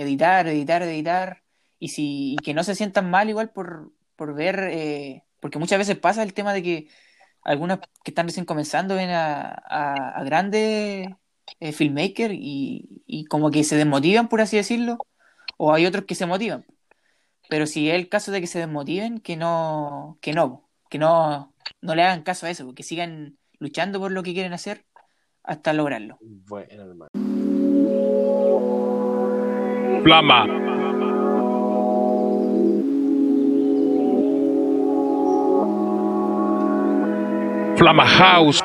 editar, editar, editar, y, si, y que no se sientan mal igual por, por ver, eh, porque muchas veces pasa el tema de que algunos que están recién comenzando ven a, a, grandes eh, filmmakers y, y como que se desmotivan, por así decirlo, o hay otros que se motivan. Pero si es el caso de que se desmotiven, que no, que no, que no, no le hagan caso a eso, que sigan luchando por lo que quieren hacer hasta lograrlo. Bueno, hermano. Flama. Flama House.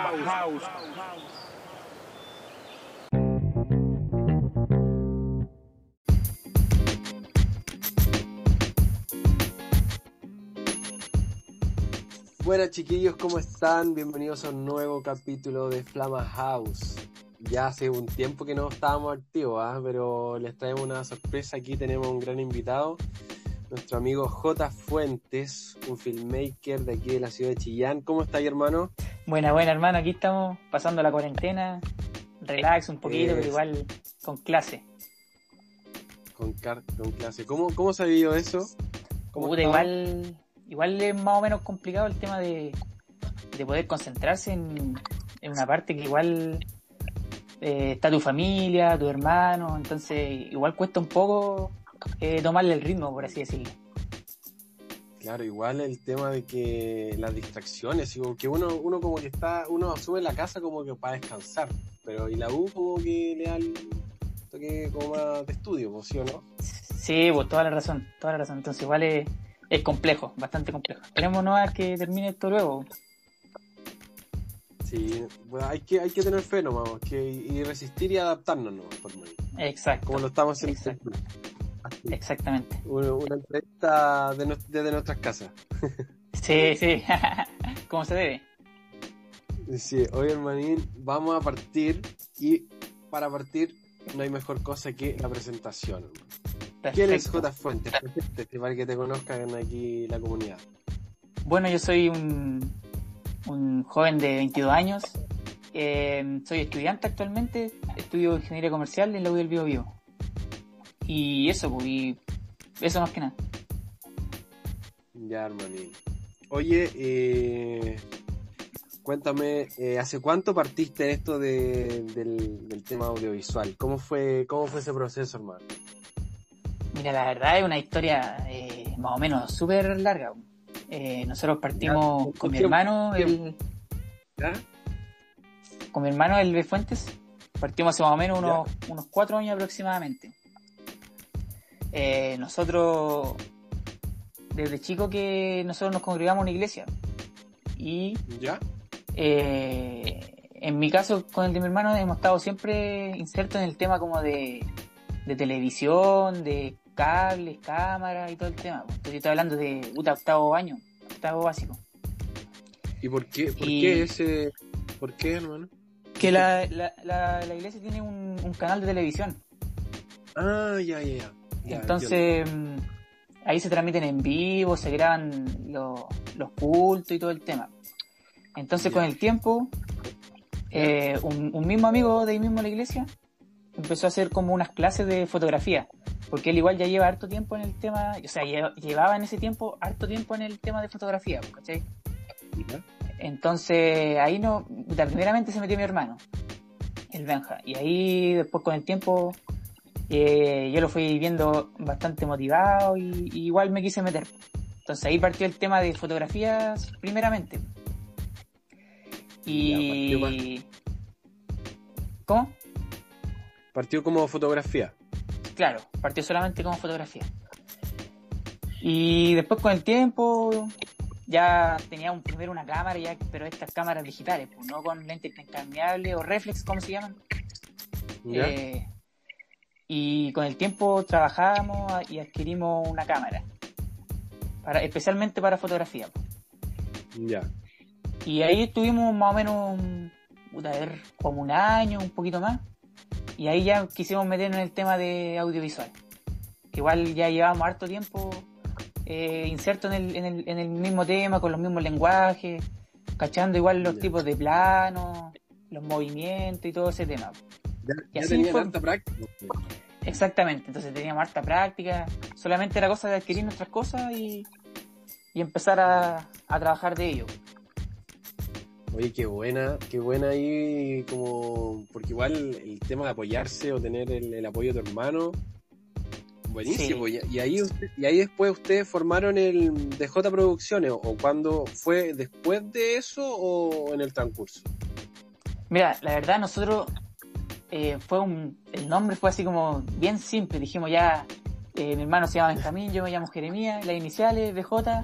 Buenas chiquillos, ¿cómo están? Bienvenidos a un nuevo capítulo de Flama House ya hace un tiempo que no estábamos activos, ¿ah? pero les traemos una sorpresa. Aquí tenemos un gran invitado, nuestro amigo J. Fuentes, un filmmaker de aquí de la ciudad de Chillán. ¿Cómo está ahí, hermano? Buena, buena, hermano. Aquí estamos pasando la cuarentena. Relax un poquito, pero igual con clase. Con, con clase. ¿Cómo, ¿Cómo se ha vivido eso? igual, igual es más o menos complicado el tema de, de poder concentrarse en, en una parte que igual eh, está tu familia, tu hermano, entonces igual cuesta un poco eh, tomarle el ritmo, por así decirlo. Claro, igual el tema de que las distracciones, que uno, uno como que está, uno sube la casa como que para descansar, pero y la U como que le da el toque como más de estudio, pues, ¿sí o no? Sí, pues toda la razón, toda la razón. Entonces igual es, es complejo, bastante complejo. Esperemos no a que termine esto luego. Sí, hay que, hay que tener fe nomás, que, y resistir y adaptarnos nomás, por Exacto. Como lo estamos haciendo. Exacto. Exactamente. Una, entrevista de, desde nuestras casas. sí, sí, como se debe. Sí, hoy hermanín, vamos a partir y para partir no hay mejor cosa que la presentación. ¿Quién es J. Fuentes? Para que te conozcan aquí la comunidad. Bueno, yo soy un un joven de 22 años. Eh, soy estudiante actualmente, estudio ingeniería comercial en la U del Bio Bio. Y eso, pues, y eso más que nada. Ya, hermanín. Oye, eh, cuéntame, eh, ¿hace cuánto partiste en esto del, del, tema audiovisual? ¿Cómo fue, ¿Cómo fue ese proceso, hermano? Mira, la verdad es una historia más o menos súper larga. Eh, nosotros partimos con mi hermano, el, con mi hermano, el de Fuentes. Partimos hace más o menos unos, unos cuatro años aproximadamente. Eh, nosotros, desde chico que nosotros nos congregamos en una iglesia. Y ¿Ya? Eh, en mi caso, con el de mi hermano, hemos estado siempre insertos en el tema como de, de televisión, de cables, cámaras y todo el tema. estoy hablando de octavo año, octavo básico. ¿Y por qué, por qué ese, por qué, hermano? Que la, la, la, iglesia tiene un, canal de televisión. Ah, ya, ya, ya. Entonces, mm, ahí se transmiten en vivo, se graban los, los cultos y todo el tema. Entonces, con el tiempo, eh, un, un mismo amigo de ahí mismo la iglesia empezó a hacer como unas clases de fotografía porque él igual ya lleva harto tiempo en el tema, o sea, llevaba en ese tiempo harto tiempo en el tema de fotografía, ¿cachai? Entonces ahí no, primeramente se metió mi hermano, el Benja, y ahí después con el tiempo eh, yo lo fui viendo bastante motivado y, igual me quise meter. Entonces ahí partió el tema de fotografías primeramente. Y... ¿Cómo? Partió como fotografía claro, partió solamente como fotografía. Y después con el tiempo ya tenía un, primero una cámara, ya, pero estas cámaras digitales, pues, no con lentes intercambiables o reflex, ¿cómo se llaman? Eh, y con el tiempo trabajamos y adquirimos una cámara, para, especialmente para fotografía. Pues. Ya. Y ahí estuvimos más o menos, a ver, como un año, un poquito más. Y ahí ya quisimos meternos en el tema de audiovisual. Que igual ya llevábamos harto tiempo eh, inserto en el, en, el, en el mismo tema, con los mismos lenguajes, cachando igual los tipos de planos, los movimientos y todo ese tema. Ya, y así práctica. Exactamente, entonces teníamos harta práctica, solamente era cosa de adquirir nuestras cosas y, y empezar a, a trabajar de ello. Oye, qué buena, qué buena ahí, como, porque igual el tema de apoyarse o tener el, el apoyo de tu hermano, buenísimo. Sí. Y, y ahí y ahí después ustedes formaron el DJ Producciones, o cuando fue después de eso o en el transcurso. Mira, la verdad nosotros eh, fue un, el nombre fue así como bien simple, dijimos ya, eh, mi hermano se llama Benjamín, yo me llamo Jeremías, las iniciales BJ,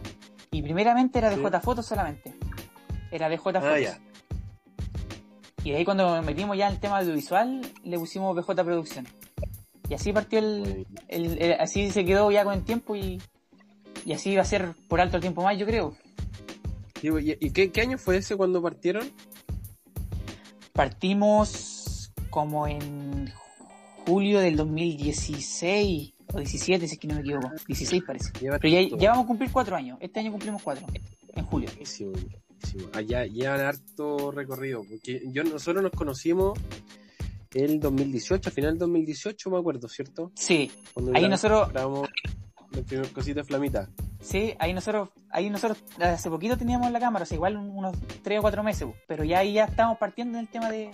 y primeramente era Sí. BJ Fotos solamente, era BJ Fotos. Ah, ya. Y de ahí cuando metimos ya el tema audiovisual, le pusimos BJ Producciones. Y así partió el, el- el- así se quedó ya con el tiempo y, y así va a ser por alto tiempo más, yo creo. ¿Y, y qué, qué año fue ese cuando partieron? Partimos como en julio del 2016 o 17, si es que no me equivoco. 16 parece. Lleva Pero ya, ya vamos a cumplir cuatro años. Este año cumplimos cuatro, en julio. Buenísimo, buenísimo. Allá llevan harto recorrido, porque yo nosotros nos conocimos el 2018, a final del 2018 me acuerdo, ¿cierto? Sí, Cuando Ahí nosotros- grabamos el primer cosito de Flamita. sí, ahí nosotros, ahí nosotros hace poquito teníamos la cámara, o sea, igual un- unos tres o cuatro meses, pero ya ahí ya estamos partiendo en el tema de,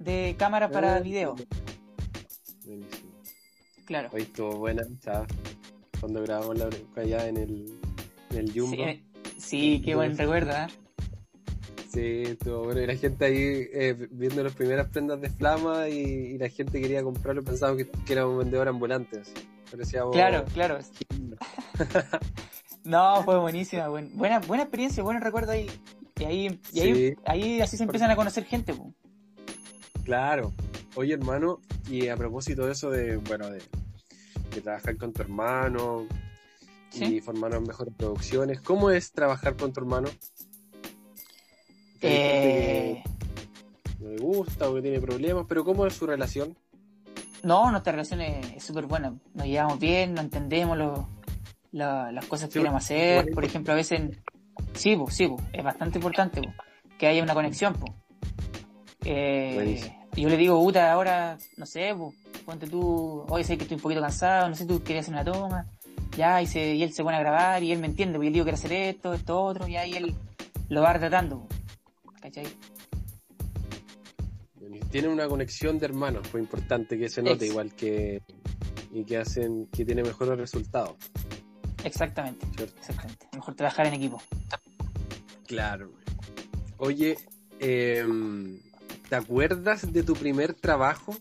de cámara para Ah, video, Buenísimo. claro. Hoy estuvo buena, chao. Cuando grabamos la allá en el, en el Jumbo. Sí, eh, sí, qué buen recuerdo, ¿eh? Sí, estuvo bueno. Y la gente ahí eh, viendo las primeras prendas de flama y, y la gente quería comprarlo pensaba que, que era un vendedor ambulante. Así. Parecíamos- Claro, claro. No, fue buenísima, buen- buena, buena experiencia, buen recuerdo ahí. Y ahí, y ahí, Sí. ahí así se empiezan a conocer gente. Claro. Oye, hermano, y a propósito de eso de, bueno, de, de trabajar con tu hermano y Sí. formar mejores producciones, ¿cómo es trabajar con tu hermano? Eh, que no le gusta o que tiene problemas, pero ¿cómo es su relación? no, nuestra relación es súper buena. Nos llevamos bien, nos entendemos lo- la- las cosas que Sí, queremos hacer. Por ejemplo, a veces. Sí, pues, sí, pues, es bastante importante que haya una conexión. Eh, yo le digo, puta, ahora, no sé, ponte tú, hoy sé que estoy un poquito cansado, no sé, tú querías hacer una toma. Ya, y, se, y él se pone a grabar y él me entiende, porque yo le digo quiero hacer esto, esto, otro, y ahí él lo va tratando. ¿Cachai? Tienen una conexión de hermanos, fue importante que se note Ex. igual que y que hacen que tiene mejores resultados, Exactamente, ¿cierto? exactamente. Mejor trabajar en equipo. Claro. Oye, em, ¿te acuerdas de tu primer trabajo?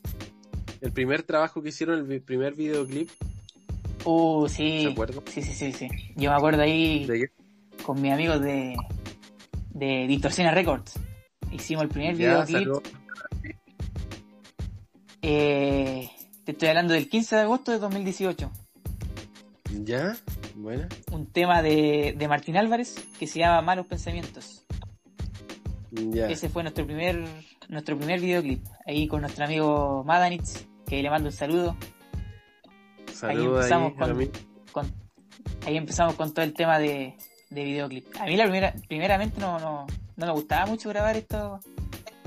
El primer trabajo que hicieron, el primer videoclip, Uh, sí. ¿se acuerdan? Sí, sí, sí, sí. Yo me acuerdo ahí ¿De qué? con mis amigos de, de Distorsiona Records. Hicimos el primer Ya, videoclip. eh, te estoy hablando del 15 de agosto de 2018. ¿Ya? Bueno. Un tema de, de Martín Álvarez que se llama Malos Pensamientos. Ya. Ese fue nuestro primer nuestro primer videoclip. Ahí con nuestro amigo Madanitz, que le mando un saludo. Saludos ahí, empezamos con- con- ahí empezamos con todo el tema de, de videoclip. A mí la primera, primeramente no, no, no me gustaba mucho grabar esto,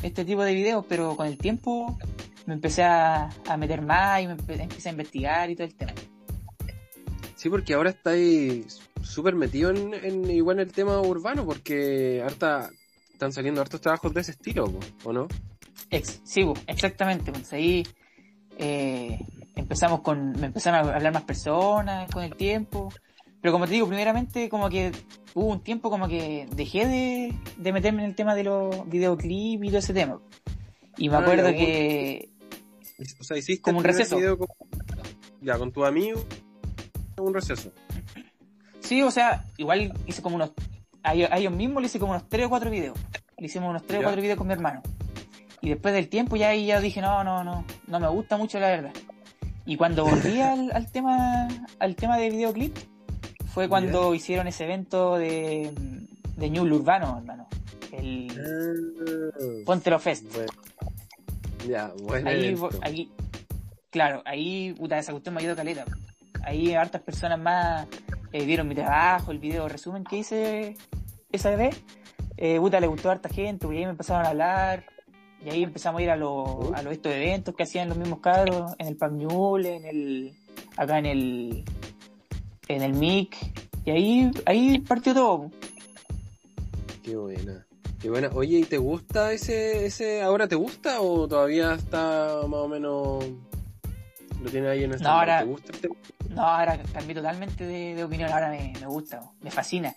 este tipo de videos, pero con el tiempo me empecé a, a meter más y me empe- empecé a investigar y todo el tema. Sí, porque ahora estáis súper metido en, en igual en el tema urbano, porque harta están saliendo hartos trabajos de ese estilo, ¿o no? Ex, sí, exactamente. Pues ahí eh, empezamos con, me empezaron a hablar más personas con el tiempo. Pero como te digo, primeramente como que hubo un tiempo como que dejé de, de meterme en el tema de los videoclips y todo ese tema. Y me Ah, acuerdo ya, que O sea, hiciste Como un receso. video con, ya, con tu amigo, un receso. Sí, o sea, igual hice como unos. A ellos, a ellos mismos le hice como unos 3 o 4 videos. Le hicimos unos 3 o Ya. 4 videos con mi hermano. Y después del tiempo ya ahí ya dije, no, no, no, no me gusta mucho la verdad. Y cuando volví al, al tema al tema de videoclip, fue cuando hicieron ese evento de, de Ñuble Urbano, hermano. El Ah, Póntelo Fest. bueno. Ya, bueno. Ahí, ahí, claro, ahí, puta, esa cuestión me ayudó caleta. Ahí hartas personas más eh, vieron mi trabajo, el video resumen que hice esa vez. Eh, puta, le gustó a harta gente, porque ahí me empezaron a hablar. Y ahí empezamos a ir a los, a los estos eventos que hacían los mismos cabros, en el Pamñule, en el, acá en el, en el MIC. Y ahí, ahí partió todo. Qué buena. Qué buena. Oye, ¿y te gusta ese, ese, ahora te gusta o todavía está más o menos, lo tiene ahí en el No, ahora- ¿Te gusta? No, ahora cambié totalmente de, de opinión, ahora me, me gusta, me fascina.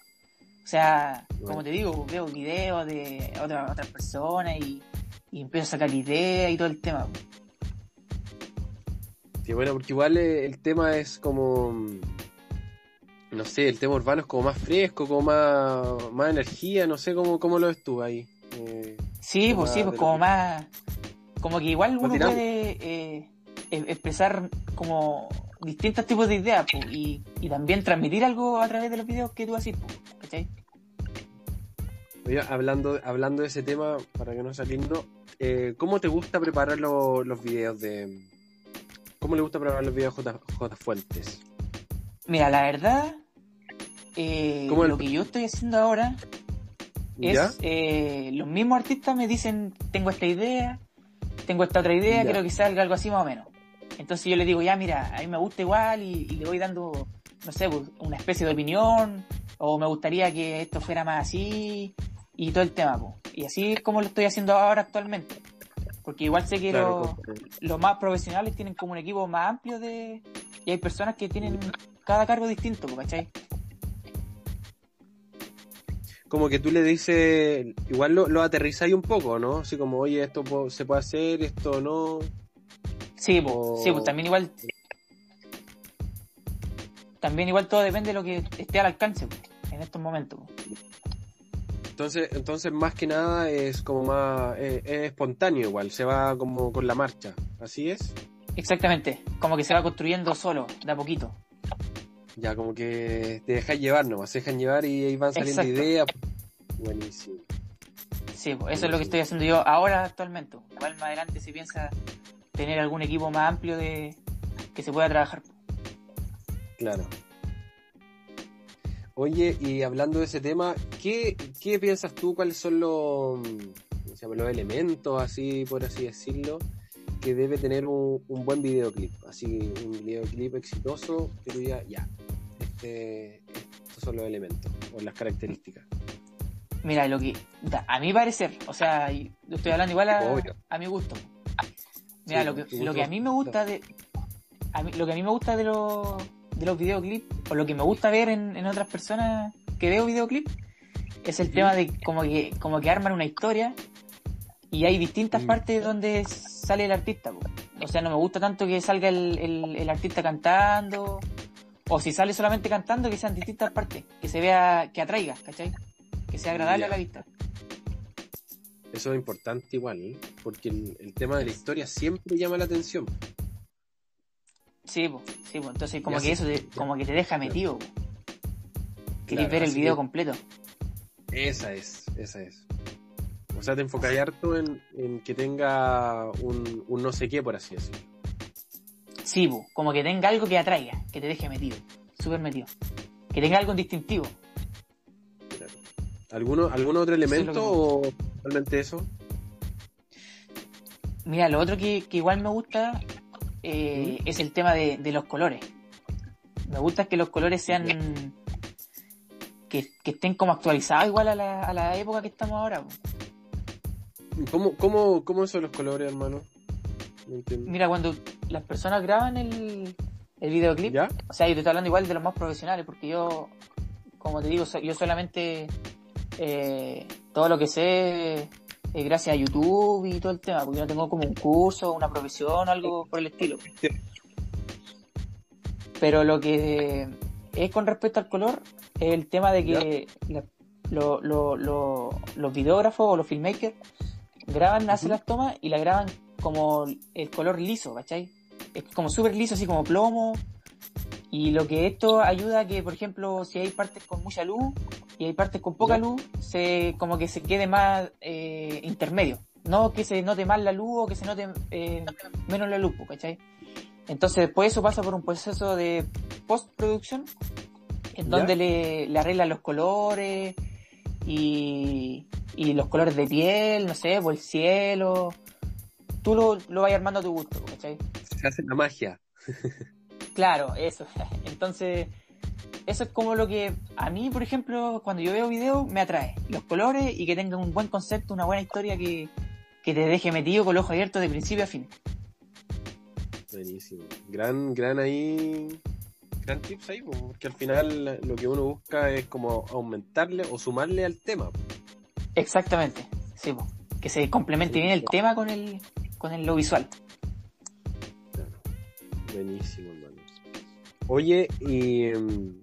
O sea, Bueno. como te digo, veo videos de otras otras personas y, y empiezo a sacar ideas y todo el tema. Qué bueno, porque igual eh, el tema es como, no sé, el tema urbano es como más fresco, como más, más energía, no sé cómo, cómo lo ves tú ahí. Eh, Sí, pues sí, pues como más, como que igual uno puede eh, e- expresar como distintos tipos de ideas pues, y, y también transmitir algo a través de los videos que tú haces, pues, ¿cachai? oye, hablando, hablando de ese tema, para que no salirnos, eh, ¿cómo te gusta preparar lo- los videos de... ¿Cómo le gusta preparar los videos J, J Fuentes? Mira, la verdad, eh, ¿Cómo el- lo que yo estoy haciendo ahora ¿Ya? es eh, los mismos artistas me dicen tengo esta idea, tengo esta otra idea, quiero que salga algo así más o menos. Entonces yo le digo, ya mira, a mí me gusta igual y, y le voy dando, no sé, pues, una especie de opinión, o me gustaría que esto fuera más así, y todo el tema. pues. Y así es como lo estoy haciendo ahora actualmente. Porque igual sé que Claro, los, los más profesionales tienen como un equipo más amplio de... Y hay personas que tienen cada cargo distinto, ¿cachai? como que tú le dices, igual lo, lo aterrizáis un poco, ¿no? Así como, oye, esto se puede hacer, esto no. Sí, pues, O- sí, pues también igual. También igual todo depende de lo que esté al alcance en estos momentos. Entonces, entonces más que nada es como más, eh, es espontáneo igual, se va como con la marcha, ¿así es? Exactamente, como que se va construyendo solo, de a poquito. Ya como que te dejas llevar nomás, se dejan llevar y ahí van saliendo Exacto. ideas. Buenísimo. Sí, pues eso es lo que estoy haciendo yo ahora actualmente. Igual más adelante se piensa tener algún equipo más amplio de que se pueda trabajar. Claro. Oye, y hablando de ese tema, ¿qué, qué piensas tú? ¿Cuáles son los, los elementos, así por así decirlo, que debe tener un, un buen videoclip? Así, un videoclip exitoso que tú digas, ya, este, estos son los elementos o las características. Mira, lo que da- a mi parecer, o sea, estoy hablando igual a, a mi gusto. Mira, Sí, lo que, lo que a mí me gusta de a mí- lo que a mí me gusta de los de los videoclips o lo que me gusta ver en, en otras personas que veo videoclips es el tema de como que como que arman una historia y hay distintas Mm. partes donde sale el artista. O sea, no me gusta tanto que salga el, el- el artista cantando o si sale solamente cantando que sean distintas partes, que se vea, que atraiga, ¿cachai? Que sea agradable Ya. a la vista. Eso es importante igual, ¿eh? porque el, el tema de la historia siempre llama la atención. Sí, po, sí, po. entonces como Ya que sí, eso te, como que te deja metido. po. Querés Claro, ver el video que- completo. Esa es, esa es. O sea, te enfocáis harto en, en que tenga un, un no sé qué, por así decirlo. Sí, como que tenga algo que atraiga, que te deje metido, súper metido. Que tenga algo distintivo. ¿Alguno, ¿Algún otro elemento o realmente eso? Mira, lo otro que, que igual me gusta eh, es el tema de, de los colores. Me gusta que los colores sean... Que, que estén como actualizados igual a la, a la época que estamos ahora. ¿Cómo, cómo, cómo son los colores, hermano? No entiendo. Mira, cuando las personas graban el, el videoclip, ¿Ya? O sea, yo te estoy hablando igual de los más profesionales, porque yo, como te digo, yo solamente eh, todo lo que sé es gracias a YouTube y todo el tema, porque yo no tengo como un curso, una profesión, algo por el estilo. Pero lo que es con respecto al color, es el tema de que la- lo- lo- lo- los videógrafos o los filmmakers graban, hacen Ujú. las tomas y la graban como el color liso, ¿cachai? Es como súper liso, así como plomo. Y lo que esto ayuda a que, por ejemplo, si hay partes con mucha luz y hay partes con poca luz, se como que se quede más eh, intermedio. No que se note más la luz o que se note eh, menos la luz, ¿cachai? Entonces después eso pasa por un proceso de postproducción en donde le, le arreglan los colores y, y los colores de piel, no sé, por el cielo. Tú lo, lo vas armando a tu gusto, ¿cachai? Se hace la magia. Claro, eso. Entonces, eso es como lo que a mí, por ejemplo, cuando yo veo videos, me atrae. Los colores y que tenga un buen concepto, una buena historia que, que te deje metido con el ojo abierto de principio a fin. Buenísimo. Gran, gran ahí. Gran tips ahí, po, porque al final lo que uno busca es como aumentarle o sumarle al tema. Exactamente, sí, que se complemente bien el tema con el, con el, lo visual. Claro. Buenísimo, hermano. Oye, y mm,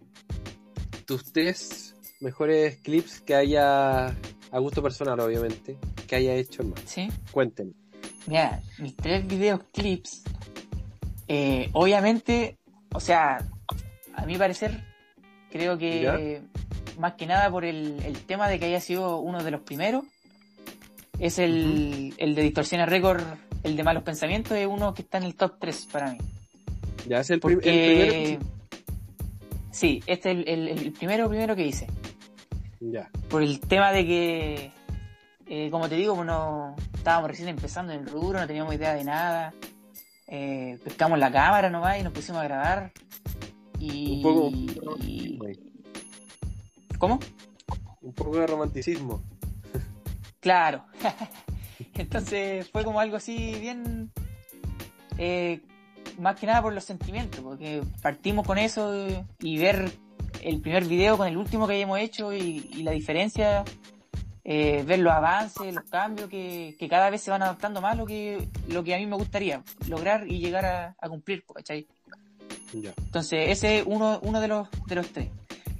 tus tres mejores clips que haya, a gusto personal, obviamente, que haya hecho, hermano. ¿Sí? Cuéntenme. Mira, mis tres videos clips, eh, obviamente, o sea, a mi parecer, creo que más que nada por el, el tema de que haya sido uno de los primeros, es el, el de Distorsiona Record, el de Malos Pensamientos, es uno que está en el top 3 para mí. Ya es el, primero. Sí, este es el, el- el primero primero que hice. Ya. Por el tema de que, eh, como te digo, pues no estábamos recién empezando en el rubro, no teníamos idea de nada. Eh, pescamos la cámara nomás y nos pusimos a grabar. Y... Un poco- y- ¿Cómo? Un poco de romanticismo. Claro. Entonces fue como algo así bien... eh, más que nada por los sentimientos, porque partimos con eso y, y ver el primer video con el último que hayamos hecho y, y la diferencia, eh, ver los avances, los cambios que, que cada vez se van adaptando más lo que, lo que a mí me gustaría lograr y llegar a, a cumplir, ¿cachai? Ya. Entonces, ese es uno, uno de los de los tres.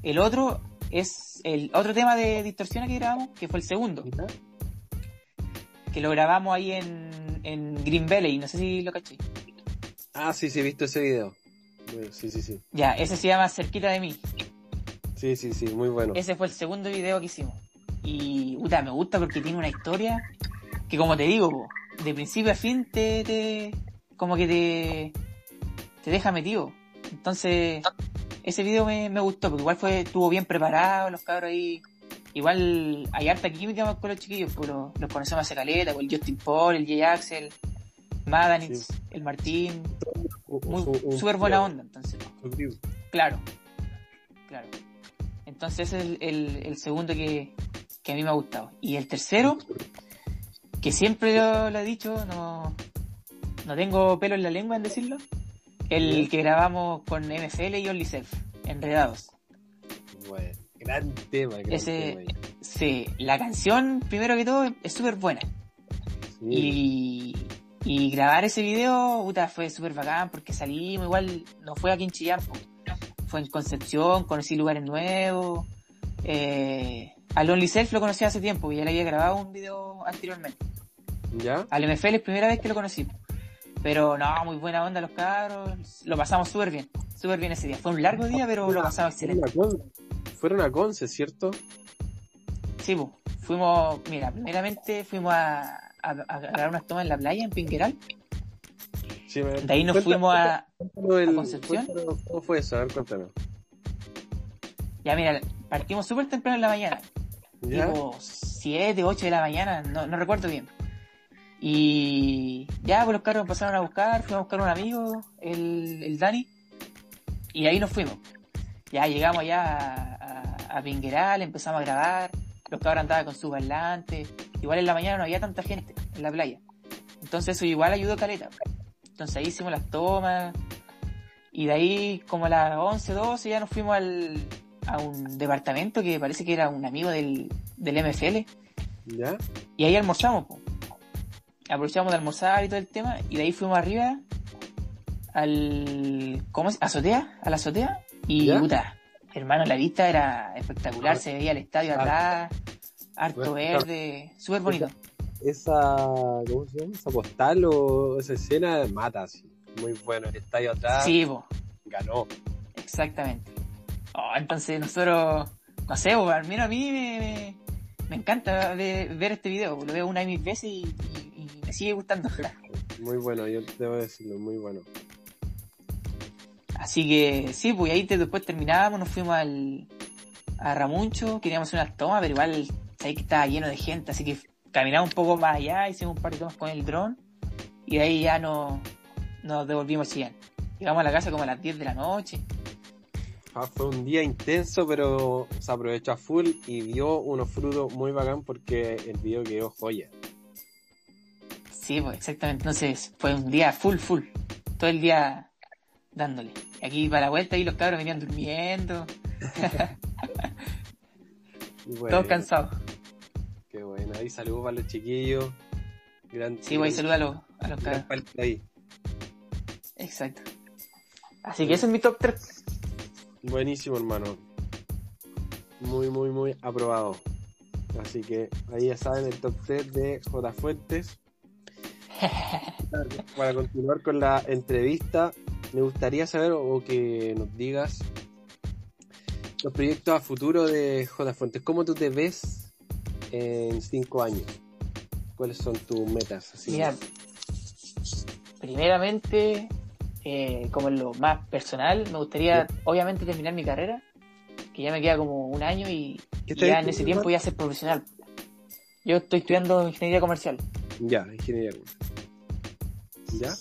El otro es el otro tema de distorsión que grabamos, que fue el segundo, ¿Ya? Que lo grabamos ahí en, en Green Valley, no sé si lo caché. Ah, sí, sí, he visto ese video. Sí, sí, sí. Ya, ese se llama Cerquita de mí. Sí, sí, sí, muy bueno. Ese fue el segundo video que hicimos. Y, puta, me gusta porque tiene una historia que, como te digo, po, de principio a fin te, te como que te, te deja metido. Entonces, ese video me, me gustó porque igual fue, estuvo bien preparado, los cabros ahí. Igual hay harta química con los chiquillos, pues los, conocemos hace caleta, pues, el Justin Paul, el Jay Axel, Madanitz, Sí. el Martín, súper buena onda, entonces. Claro, claro. Entonces ese es el, el, el segundo que, que a mí me ha gustado. Y el tercero, que siempre lo, lo he dicho, no, no tengo pelo en la lengua en decirlo, el que grabamos con MFL y OnlySelf, Enredados. Bueno, gran tema, gran Ese- tema. Sí, la canción, primero que todo, es súper buena. Sí. Y, y grabar ese video, puta, fue súper bacán porque salimos, igual no fue aquí en Chillán, fue en Concepción, conocí lugares nuevos. Eh, al Only Self lo conocí hace tiempo, y ya le había grabado un video anteriormente. ¿Ya? Al MFL es primera vez que lo conocí. Pero no, muy buena onda los cabros, lo pasamos súper bien, súper bien ese día. Fue un largo día, pero lo pasamos Fueron excelente. Fueron a Conce, ¿cierto? Sí, po. fuimos, mira, primeramente fuimos a, a, a grabar unas tomas en la playa, en Pingueral. Sí, me- De ahí nos fuimos a, el- a Concepción. ¿Cómo fue eso? A ver, cuéntanos. Ya mira, partimos súper temprano en la mañana, ¿Ya? tipo 7, 8 de la mañana, no, no recuerdo bien. Y ya, pues los carros empezaron a buscar, fuimos a buscar a un amigo, el, el Dani, y ahí nos fuimos. Ya llegamos allá a, a, a Pingueral, empezamos a grabar, los cabros andaban con su parlante, igual en la mañana no había tanta gente en la playa. Entonces eso igual ayudó caleta. Entonces ahí hicimos las tomas, y de ahí como a las 11, 12 ya nos fuimos al, a un departamento que parece que era un amigo del, del MFL. ¿Ya? Y ahí almorzamos, po. Aprovechamos de almorzar y todo el tema. Y de ahí fuimos arriba al. ¿Cómo es? ¿Azotea? ¿A la azotea? Y puta, hermano, la vista era espectacular. Se veía el estadio atrás, harto verde, súper bonito. Esa, ¿cómo se llama? Esa postal o esa escena mata, así. Muy bueno. El estadio atrás Sí, po, ganó. exactamente. Oh, entonces nosotros, no sé, po, al menos a mí me, me, me encanta ve- ver este video. Lo veo una de mis veces y, y- y me sigue gustando. Muy bueno, yo debo decirlo, muy bueno. Así que sí, pues ahí te- después terminábamos, nos fuimos al, a Ramuncho, queríamos hacer unas tomas, pero igual sabéis que estaba lleno de gente, así que caminamos un poco más allá, hicimos un par de tomas con el dron y de ahí ya no, nos devolvimos Chillán. Llegamos a la casa como a las 10 de la noche. Ah, fue un día intenso, pero se aprovechó a full y dio unos frutos muy bacán porque el video quedó joya. Sí, pues exactamente. Entonces fue un día full, full. Todo el día dándole. Aquí para la vuelta y los cabros venían durmiendo. Bueno, Todos cansados. Qué bueno. Ahí saludos para los chiquillos. Gran, Sí, voy a saludar a los, a los cabros. ahí. Exacto. Así que ese es mi top 3. Buenísimo, hermano. Muy, muy, muy aprobado. Así que ahí ya saben el top 3 de J. Fuentes. Para continuar con la entrevista, me gustaría saber o que nos digas los proyectos a futuro de J. Fuentes. ¿Cómo tú te ves en 5 años? ¿Cuáles son tus metas? Así Mira, primeramente, eh, como en lo más personal, me gustaría obviamente terminar mi carrera, que ya me queda como un año y, ¿Qué y estás ya en ese tiempo ya ser profesional. Yo estoy estudiando ingeniería comercial. Ya, ingeniería. ¿Ya?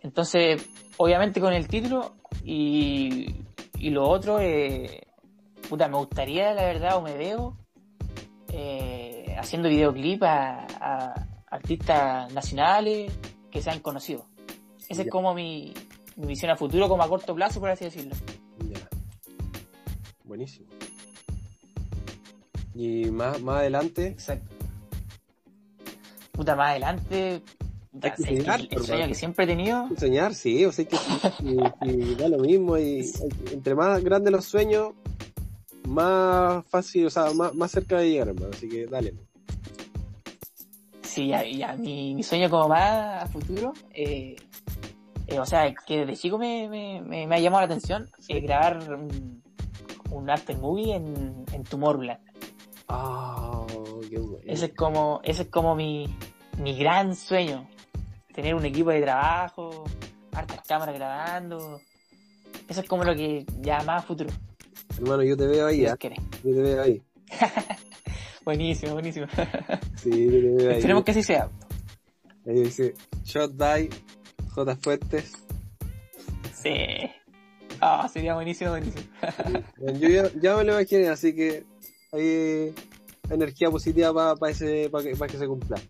Entonces, obviamente con el título y, y lo otro, eh, puta, me gustaría, la verdad, o me veo eh, haciendo videoclip a, a artistas nacionales que sean conocidos. Esa es como mi, mi visión a futuro, como a corto plazo, por así decirlo. Ya. Buenísimo. Y más, más adelante, Exacto. Puta, más adelante, Hay que que llegar, el, sueño que siempre he tenido, enseñar, sí, o sea que y- y da lo mismo. Y hay- entre más grandes los sueños, más fácil, o sea, más, más cerca de llegar, hermano. Así que dale. Sí, ya, ya, mi, mi sueño como más a futuro, eh, eh, o sea, que desde chico me, me, me, me ha llamado la atención eh, grabar un, un after movie en, en Tomorrowland. Ah, qué bueno. Ese es como, ese es como mi, mi gran sueño. Tener un equipo de trabajo, hartas cámaras grabando. Eso es como lo que ya más futuro, Hermano, yo te veo ahí, ¿ah? quiere. Yo te veo ahí. Buenísimo, buenísimo. Sí, yo te veo ahí. Esperemos que así sea. Ahí dice, Shot by J. Fuentes. Sí. Ah, sería buenísimo, buenísimo. Bueno, Yo ya, ya me lo imaginé, así que hay energía positiva para ese, para que, pa' que se cumpla.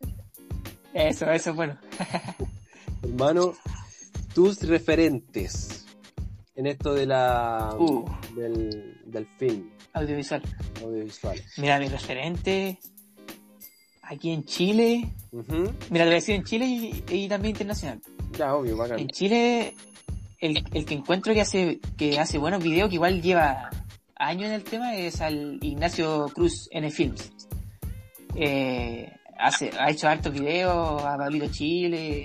Eso, eso es bueno. Hermano, tus referentes en esto de la Uh. del, del film Audiovisual. audiovisual. Mira, mi referente aquí en Chile. Mira, te voy a decir en Chile y, y también internacional. Ya, obvio, bacán. En Chile, el, el que encuentro que hace, que hace buenos videos, que igual lleva años en el tema, es al Ignacio Cruz N Films. Eh, hace, ha hecho hartos videos a Pablito Chile,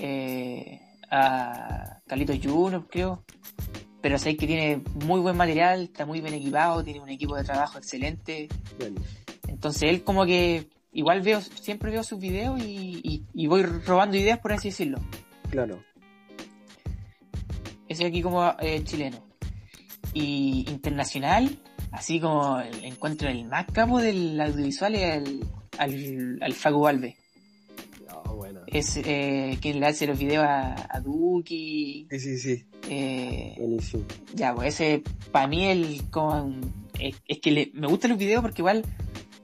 eh, a Carlito Junior, creo. Pero sé que tiene muy buen material, está muy bien equipado, tiene un equipo de trabajo excelente. Entonces él como que igual veo, siempre veo sus videos y, y- y voy robando ideas por así decirlo. claro. Ese aquí como eh, chileno. Y internacional, así como el encuentro el más capo del audiovisual es al, al, al Facu Alves. Ah, bueno. Es eh, quien le hace los videos a, a Duki. Sí, sí, sí. eh, Buenísimo. ya, pues ese para mí el es, es que le- me gustan los videos porque igual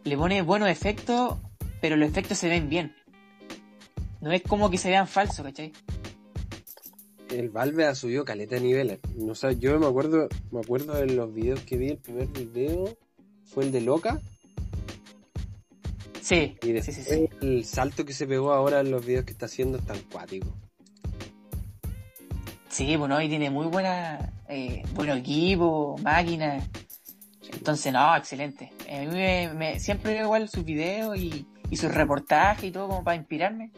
le pone buenos efectos, pero los efectos se ven bien. No es como que se vean falsos, ¿cachai? El Valve ha subido caleta de niveles. No sé, yo me acuerdo, me acuerdo de los videos que vi. El primer video fue el de Loca. Sí, Y sí, después sí, sí. el salto que se pegó ahora en los videos que está haciendo es tan cuático. Sí, bueno, y tiene muy buena, eh, buen equipo, máquinas. Entonces, no, excelente. A mí me, me- siempre veo igual sus videos y, y sus reportajes y todo como para inspirarme.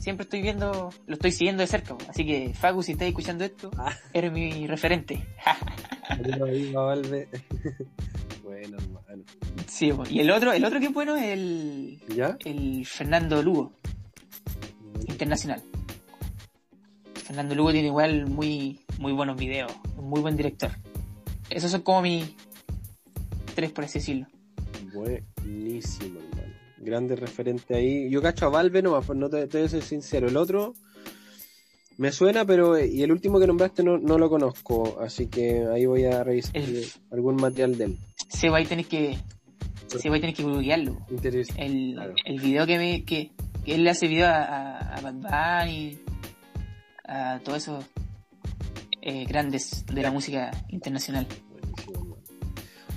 Siempre estoy viendo, lo estoy siguiendo de cerca. Así que, Facu, si estás escuchando esto, Ah. eres mi referente. Bueno, sí, y el otro, el otro que es bueno es el, ¿Ya? el Fernando Lugo, internacional. Fernando Lugo tiene igual muy, muy buenos videos, un muy buen director. Esos son como mis tres, por así decirlo. Bue- Buenísimo, hermano. Grande referente ahí. Yo cacho a Valve nomás, no te, te voy a ser sincero. El otro me suena, pero y el último que nombraste no, no lo conozco, así que ahí voy a revisar El- algún material de él. Sí, va a tener que. Sí, va a tener que. Interesante. El, Claro. el video que, me, que, que él le hace video a, a, a Bad Bunny, a todos esos eh, grandes de la música internacional. Buenísimo.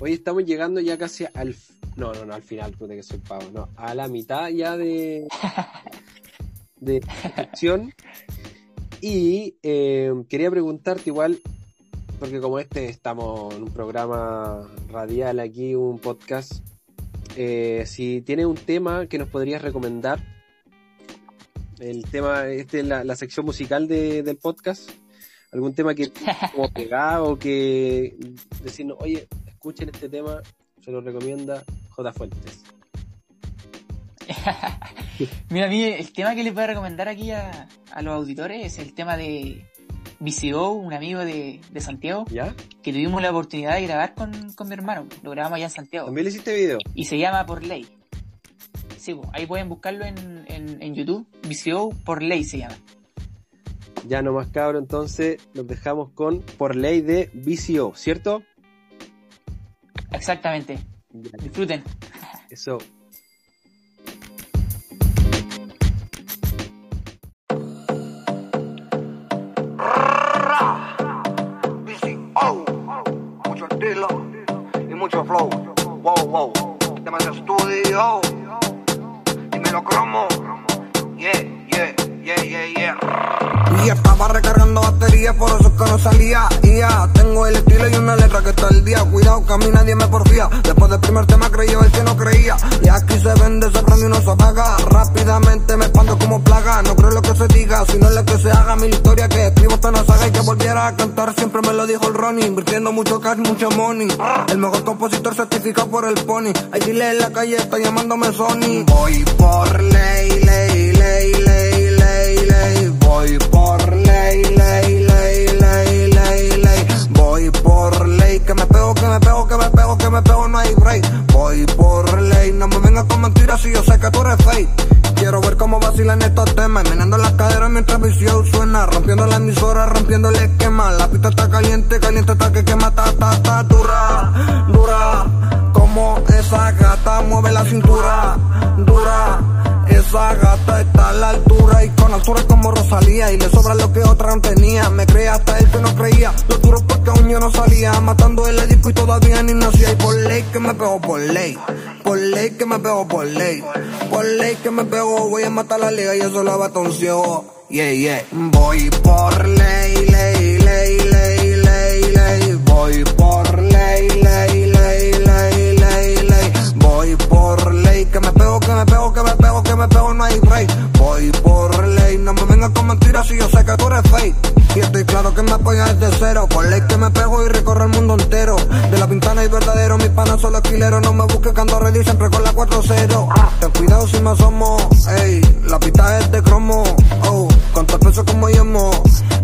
Hoy estamos llegando ya casi al. No, no, no, al final, puta que soy pavo. No, a la mitad ya de. de sección. Y eh, quería preguntarte igual, porque como este estamos en un programa radial aquí, un podcast, eh, si tienes un tema que nos podrías recomendar, el tema, este es la, la sección musical de- del podcast, algún tema que como pegado, que decirnos, oye, escuchen este tema, se lo recomienda J. Fuentes. Mira, a mí el tema que les voy a recomendar aquí a, a los auditores es el tema de VCO, un amigo de, de Santiago, ¿Ya? que tuvimos la oportunidad de grabar con, con mi hermano. Lo grabamos allá en Santiago. ¿También le hiciste video? Y se llama Por Ley. Sí, po, ahí pueden buscarlo en, en, en YouTube. VCO Por Ley se llama. Ya nomás cabro, entonces nos dejamos con Por Ley de VCO, ¿cierto? Exactamente. Ya, Disfruten. Eso. Estudio. Dímelo cromo. Yeah, yeah, yeah, yeah, yeah. Y recargando por eso es que no salía. Ya tengo el estilo y una letra que está al día. Cuidado que a mí nadie me porfía. Después del primer tema creí el que no creía. Y aquí se vende, se prende y no se apaga. Rápidamente me expando como plaga. No creo lo que se diga, sino lo que se haga. Mi historia que escribo está una saga y que volviera a cantar. Siempre me lo dijo el Ronnie. Invirtiendo mucho cash, mucho money. El mejor compositor certificado por el Pony. Ahí dile en la calle, está llamándome Sony. Voy por ley, ley, ley, ley, ley, ley. Voy por ley, ley. Voy por ley, que me pego, que me pego, que me pego, que me pego, no hay break. Voy por ley, no me vengas con mentiras si yo sé que tú eres fake. Quiero ver cómo vacilan estos temas, meneando las caderas mientras visión suena, rompiendo la emisora, rompiendo el esquema. La pista está caliente, caliente está que quema, ta, ta, ta, dura, dura. Como esa gata mueve la cintura, dura. Esa gata está a la altura y con altura como Rosalía y le sobra lo que otra no tenía. Me creía hasta él que no creía, lo duro porque aún yo no salía, matando el disco y todavía ni nacía. Y por ley que me pego por ley, por ley que me pego por ley, por ley que me pego, voy a matar la liga y eso la bata ciego. Yeah, yeah. Voy por ley, ley, ley, ley, ley, ley. Voy por ley, ley, ley, ley, ley, ley. Voy por ley, que me pego, que me pego, que me pego, que me pego, no hay break. Voy por ley, no me vengas con mentiras si yo sé que tú eres fake. Y estoy claro que me apoya desde cero. Por ley que me pego y recorro el mundo entero. De la pintana y verdadero, mis panas son los quileros. No me busques que ando ready siempre con la 4-0. Ten cuidado si me asomo, ey. La pista es de cromo, oh. Con tal peso como yemo.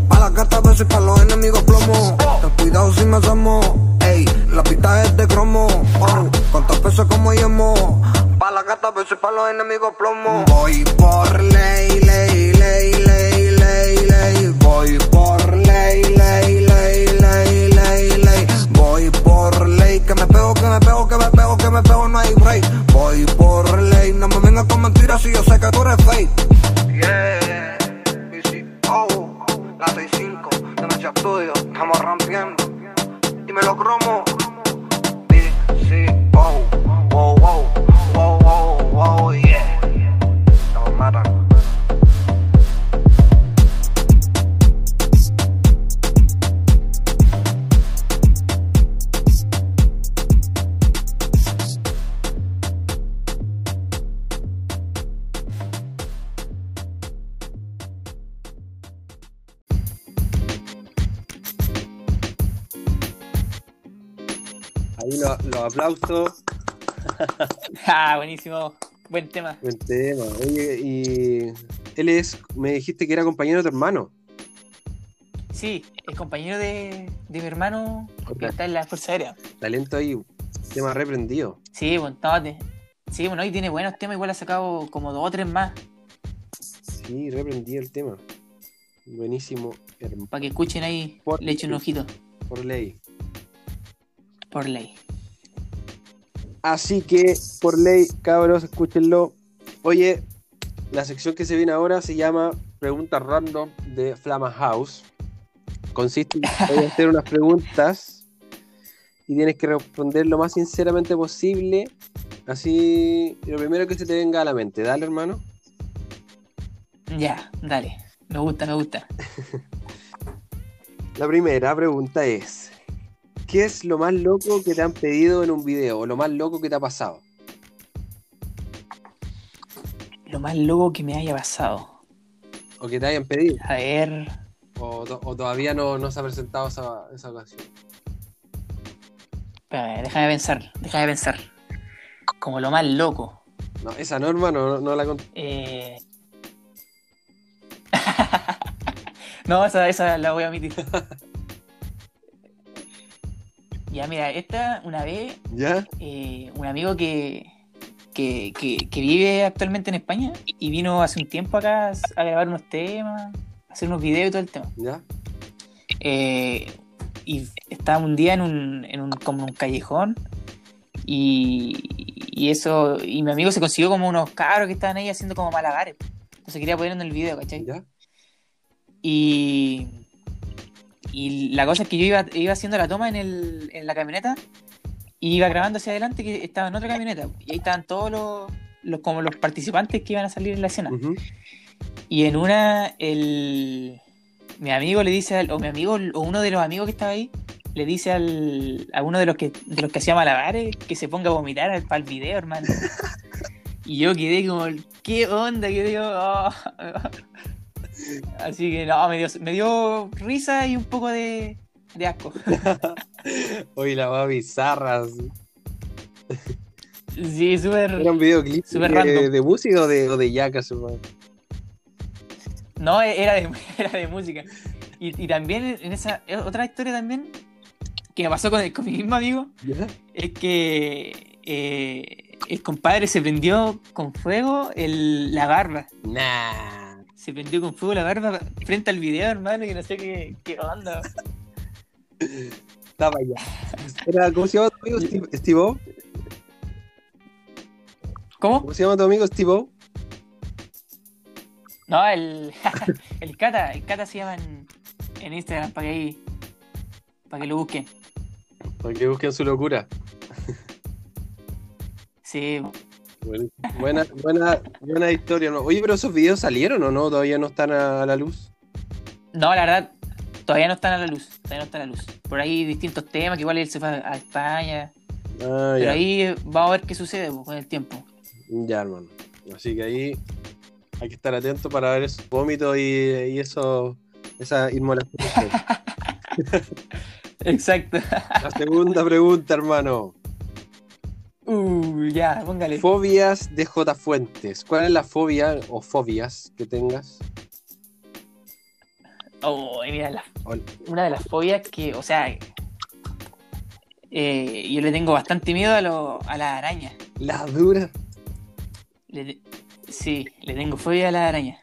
Pa' las gatas besos y pa' los enemigos plomo. Ten cuidado si me asomo, ey. La pista es de cromo, oh. Con tal peso como yemo. Pa' las gatas besos y pa' los enemigos plomo. Voy por ley, ley, ley, ley, ley, ley. Voy por ley, ley, ley, ley, ley, ley. Voy por ley, que me pego, que me pego, que me pego, que me pego, no hay break. Voy por ley, no me vengas con mentiras si yo sé que tú eres fake. Yeah, oh, la 65 de Mecha Studio, estamos rompiendo. Dímelo, cromo. wow, wow, wow, Ahí lo- los aplausos. Ah, buenísimo. Buen tema. Buen tema. Oye, y él es, me dijiste que era compañero de tu hermano. Sí, es compañero de, de mi hermano que está en la Fuerza Aérea. Talento ahí, tema reprendido. Sí, te- Sí, bueno, y tiene buenos temas, igual ha sacado como dos o tres más, Sí, reprendí el tema. Buenísimo, hermano. para que escuchen ahí, Por- le echen un ojito, Por ley. por ley. Así que, por ley, cabros, escúchenlo. Oye, la sección que se viene ahora se llama Preguntas Random de Flama House. Consiste en hacer unas preguntas y tienes que responder lo más sinceramente posible. Así, lo primero que se te venga a la mente. Dale, hermano. Ya, dale, me gusta, me gusta. La primera pregunta es: ¿Qué es lo más loco que te han pedido en un video? O lo más loco que te ha pasado. Lo más loco que me haya pasado. O que te hayan pedido. A ver, O, to- o todavía no, no se ha presentado esa, esa ocasión. espérame, déjame pensar, déjame pensar. Como lo más loco. No, esa norma no, no la conté. Eh... no, esa, esa la voy a omitir. ya, mira, esta una vez, ¿Ya? eh, un amigo que, que, que, que vive actualmente en España y vino hace un tiempo acá a grabar unos temas, a hacer unos videos y todo el tema. ¿Ya? Eh, y estaba un día en un, en un, como un callejón y, y eso, y mi amigo se consiguió como unos cabros que estaban ahí haciendo como malabares. Entonces quería poner en el video, ¿cachai? ¿Ya? Y, y la cosa es que yo iba, iba haciendo la toma en, el, en la camioneta y iba grabando hacia adelante que estaba en otra camioneta. Y ahí estaban todos los, los, como los participantes que iban a salir en la escena. Y en una, el, mi amigo le dice, al, o mi amigo, o uno de los amigos que estaba ahí, le dice al, a uno de los que de los que hacía malabares que se ponga a vomitar para el video, hermano. Y yo quedé como, ¿qué onda? Que digo, "Oh". Así que no, me dio, me dio risa y un poco de, de asco. Oye, la va bizarra. sí. Súper. ¿Era un videoclip de, de música o de, o de yacas, hermano? No, era de, era de música. Y, y también en esa, otra historia también que me pasó con, el, con mi mismo amigo. ¿Ya? es que eh, el compadre se prendió con fuego el- la barba. Nah. Se prendió con fuego la barba frente al video, hermano, y no sé qué, qué onda. Estaba allá. Era, ¿Cómo se llama tu amigo? Steve? ¿Cómo? ¿Cómo se llama tu amigo Steve-O? No, el, el Cata, el Cata se llama en, en Instagram para que ahí, para que lo busquen. Para que busquen su locura. Sí, Bueno, buena, buena, buena historia. ¿no? Oye, pero esos videos salieron o no? Todavía no están a, la luz. no, la verdad, todavía no están a la luz, todavía no están a la luz. Por ahí distintos temas, que igual él se fue a España, Ah, pero ya. ahí vamos a ver qué sucede pues, con el tiempo. Ya, hermano. Así que ahí hay que estar atento para ver esos vómitos y, y eso, esa inmolación. Exacto. La segunda pregunta, hermano. Uh, ya, póngale. Fobias de J. Fuentes. ¿Cuál es la fobia o fobias que tengas? Oh, mira, la- una de las fobias que, o sea, eh, yo le tengo bastante miedo a, lo, a las arañas. La dura. Le te- sí, le tengo fobia a las arañas.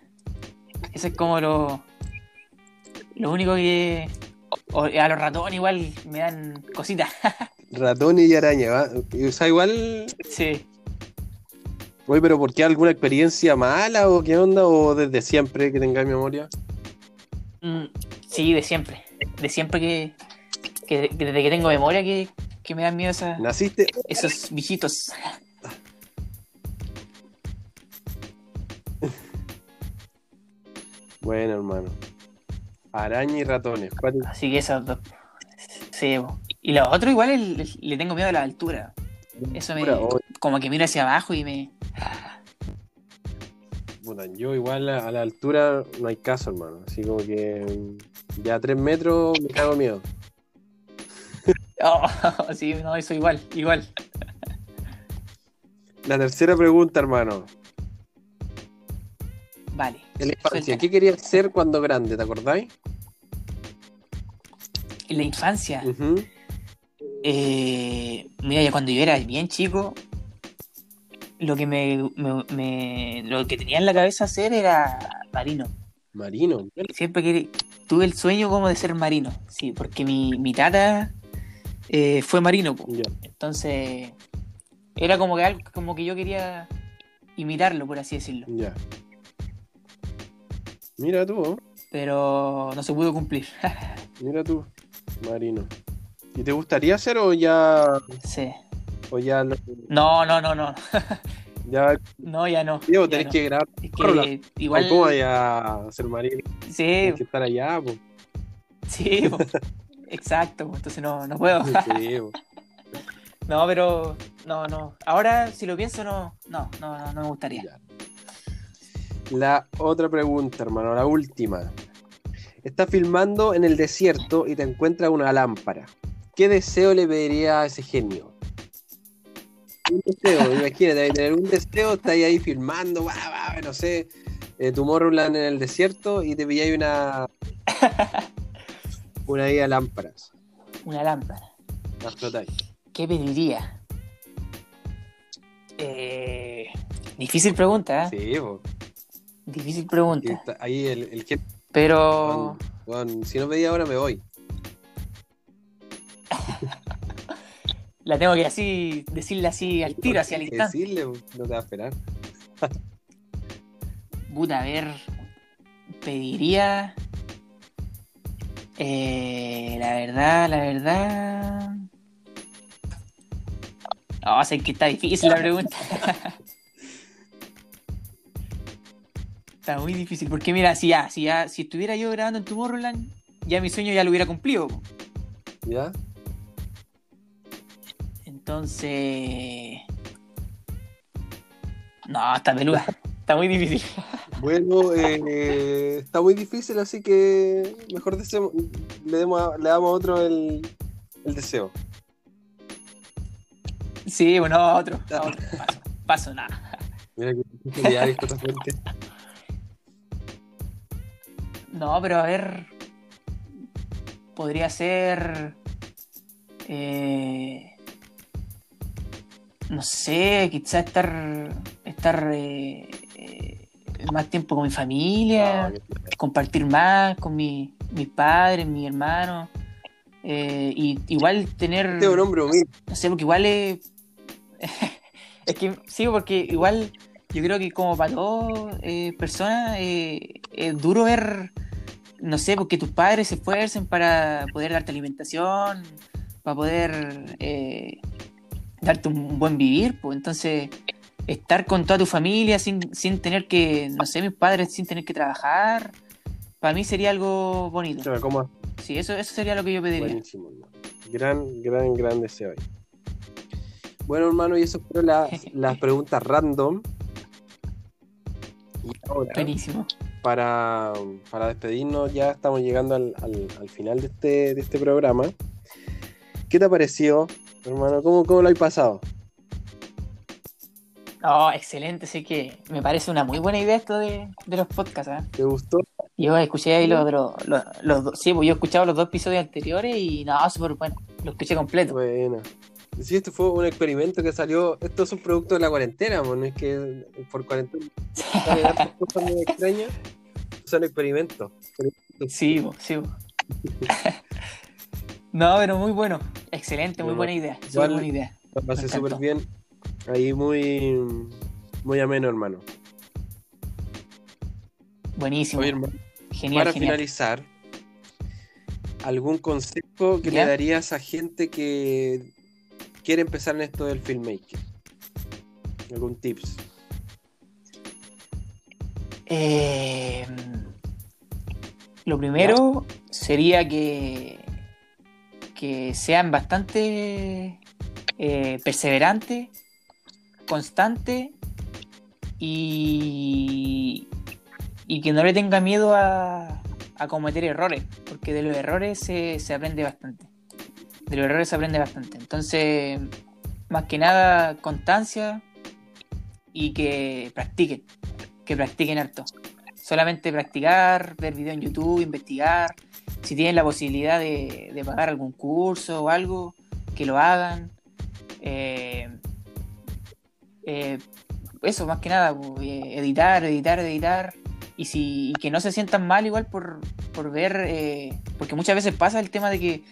Eso es como lo, lo único que... o- a los ratones igual me dan cositas. Ratón y araña, ¿va? O sea, igual. sí. Oye, pero ¿por qué alguna experiencia mala o qué onda? ¿O desde siempre que tengáis memoria? Mm, sí, de siempre. De siempre que, que- que desde que tengo memoria que, que me dan miedo esas- ¿Naciste? esos bichitos. Bueno, hermano. Araña y ratones. ¿Cuál? Así que esos dos. Sí, po. Y los otros igual le tengo miedo a la altura. Eso me. Como que miro hacia abajo y me. puta, yo igual a, la altura no hay caso, hermano. Así como que mm, ya a tres metros me cago miedo. Oh, sí, no, eso igual, igual. La tercera pregunta, hermano. Vale. En la infancia, Suelta. ¿qué querías ser cuando grande? ¿Te acordáis? En la infancia, Ujú. Eh, mira, ya cuando yo era bien chico, lo que me, me- me- lo que tenía en la cabeza hacer era marino. Marino. Siempre que tuve el sueño como de ser marino, sí, porque mi, mi tata eh, fue marino. Ya. entonces era como que algo como que yo quería imitarlo, por así decirlo, Ya. Mira tú, pero no se pudo cumplir. mira tú, Marino. ¿Y te gustaría hacer o ya, sí. o ya, lo- No, no, no, no, ya, no, ya no. Diego, tenés no. que grabar? Es que igual, ¿Cómo vaya a ser marino? sí, Tienes que estar allá, pues. sí, po. exacto, po, entonces no, no puedo. Sí. No, pero no, no. Ahora si lo pienso no, no, no, no, no me gustaría. Ya. La otra pregunta, hermano, la última. Estás filmando en el desierto y te encuentras una lámpara. ¿Qué deseo le pediría a ese genio? Un deseo, imagínate, tener un deseo, estás ahí filmando, va, va, no sé, eh, Tomorrowland en el desierto y te pilláis una una de lámparas. Una lámpara. Las flotáis. ¿Qué pediría? Eh, difícil pregunta, ¿eh? Sí, po. Difícil pregunta. ahí el, el. Pero Bueno, si no pedí ahora me voy. la tengo que así decirle así al tiro, así al instante. Decirle, no te va a esperar. Puta, a ver. Pediría. Eh, la verdad, la verdad. No, sé que está difícil la pregunta. está muy difícil. Porque mira, si ya, si ya, si estuviera yo grabando en Tomorrowland, ya mi sueño ya lo hubiera cumplido. ¿Ya? Entonces. No, está peluda. Está muy difícil. Bueno, eh, está muy difícil, así que mejor deseo- le, demos a- le damos a otro el, el deseo. Sí, bueno, a otro. a otro. Paso, paso, nada. Mira que ya, disco esta fuente. No, pero a ver. Podría ser. eh, no sé, quizás estar. Estar eh, eh, más tiempo con mi familia. Que- compartir más con mi, mis padres, mi hermano. eh, y igual tener. Este es un hombre humilde. No sé, porque igual es. es que sí, porque igual yo creo que como para todas eh, personas eh, es duro ver, no sé, porque tus padres se esfuercen para poder darte alimentación, para poder eh, darte un buen vivir, pues entonces estar con toda tu familia sin, sin tener que, no sé, mis padres sin tener que trabajar, para mí sería algo bonito. Claro, ¿cómo? Sí, eso, eso sería lo que yo pediría. Buenísimo, hermano. Gran, gran, gran deseo ahí. Bueno, hermano, y eso fueron las, las preguntas random. Y ahora, Buenísimo. para, para despedirnos, ya estamos llegando al, al- al final de este, de este programa. ¿Qué te ha parecido, hermano? ¿Cómo, cómo lo has pasado? Oh, excelente, sé que me parece una muy buena idea esto de, de los podcasts. ¿eh? ¿Te gustó? Yo escuché ahí los, los, los, los dos, sí, pues yo he escuchado los dos episodios anteriores y no, súper bueno, lo escuché completo. Buena. Sí, esto fue un experimento que salió. Esto es un producto de la cuarentena, pues, no es que por cuarentena cosas muy extrañas. Son experimentos. Sí, po, sí. po. no, pero muy bueno, excelente, muy buena idea, igual- buena idea. Lo pasé súper bien. Ahí muy, muy ameno, hermano. Buenísimo, Oye, hermano, genial, para genial. finalizar, ¿algún consejo que ¿Ya? le darías a gente que quiere empezar en esto del filmmaking? ¿Algún tips? Eh, lo primero sería que, que sean bastante eh, perseverantes, constantes y, y que no le tenga miedo a, a cometer errores, porque de los errores se, se aprende bastante. De los errores se aprende bastante. Entonces, más que nada, constancia y que practiquen, que practiquen harto solamente practicar, ver videos en YouTube, investigar. Si tienen la posibilidad de, de pagar algún curso o algo, que lo hagan. Eh, eh, eso, más que nada, pues, eh, editar, editar, editar. Y, si, y que no se sientan mal igual por, por ver, eh, porque muchas veces pasa el tema de que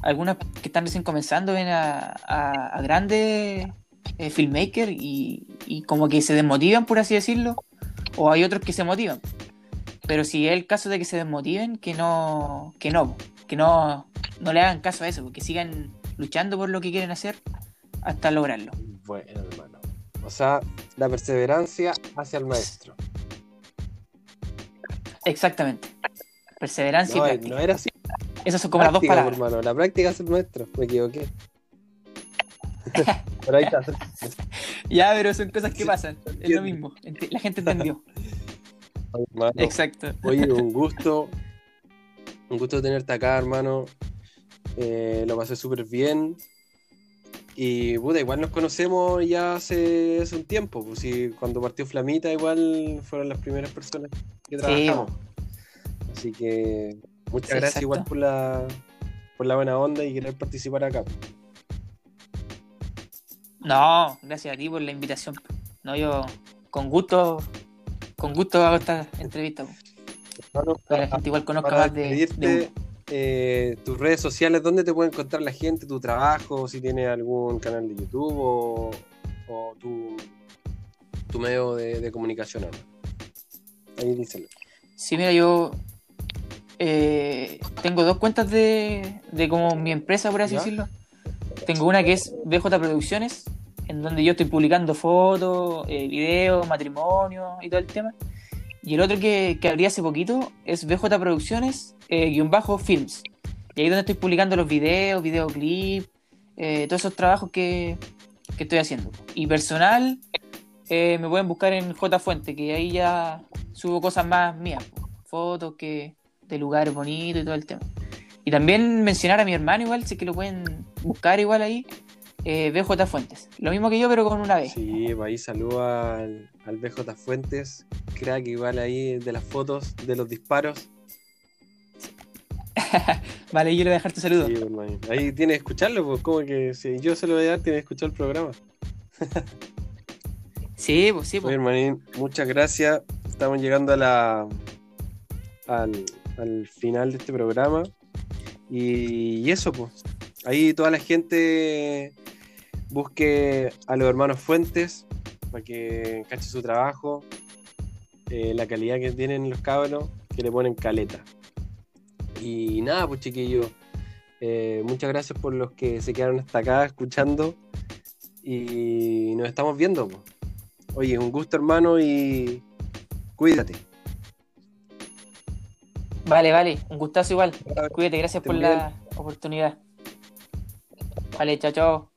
algunas que están recién comenzando ven a, a, a grandes eh, filmmakers y, y como que se desmotivan, por así decirlo, o hay otros que se motivan. Pero si es el caso de que se desmotiven, que no, que no, que no, no le hagan caso a eso, que sigan luchando por lo que quieren hacer hasta lograrlo. Bueno, hermano. O sea, la perseverancia hacia el maestro. Exactamente. Perseverancia No, y práctica. no era así. Esas son como las dos palabras. hermano. La práctica hace el maestro. Me equivoqué. Pero ahí está. Ya, pero son cosas que pasan. Es lo mismo. La gente entendió. Hermano, Exacto. Oye, un gusto. Un gusto tenerte acá, hermano. Eh, lo pasé súper bien. Y puta, igual nos conocemos ya hace, hace un tiempo. Pues cuando partió Flamita, igual fueron las primeras personas que trabajamos. Así que muchas Sí, gracias exacto. igual por la, por la buena onda y querer participar acá. No, gracias a ti por la invitación. No, yo con gusto, con gusto hago esta entrevista. Para la gente igual conozca más de, de eh, tus redes sociales, ¿dónde te puede encontrar la gente, tu trabajo, si tienes algún canal de YouTube o, o tu, tu medio de, de comunicación? hermano? Ahí díselo. Sí, mira, yo eh, tengo dos cuentas de, de como mi empresa, por así ¿Ya? decirlo. Tengo una que es BJ Producciones, en donde yo estoy publicando fotos, eh, videos, matrimonio y todo el tema. Y el otro que, que abrí hace poquito es BJ Producciones, eh, guion bajo Films. Y ahí es donde estoy publicando los videos, videoclips, eh, todos esos trabajos que, que estoy haciendo. Y personal, eh, me pueden buscar en J Fuente, que ahí ya subo cosas más mías, fotos que de lugares bonitos y todo el tema. Y también mencionar a mi hermano igual, es que lo pueden buscar igual ahí, eh, BJ Fuentes. Lo mismo que yo, pero con una B. Sí, pues ahí saluda al, al BJ Fuentes, crack igual ahí de las fotos, de los disparos. Vale, yo le voy a dejar tu saludo. Sí, hermano. Ahí tienes que escucharlo, pues como que si yo se lo voy a dar, tienes que escuchar el programa. Sí, pues sí, pues. hermanín, muchas gracias. Estamos llegando a la al, al final de este programa. Y, y eso, pues. Ahí toda la gente busque a los hermanos Fuentes para que cache su trabajo, eh, la calidad que tienen los cabros, que le ponen caleta. Y nada, pues chiquillos, eh, muchas gracias por los que se quedaron hasta acá escuchando. Y nos estamos viendo, pues. Oye, un gusto hermano y cuídate. Vale, vale. Un gustazo igual. Cuídate, gracias por la oportunidad. Vale, chao, chao.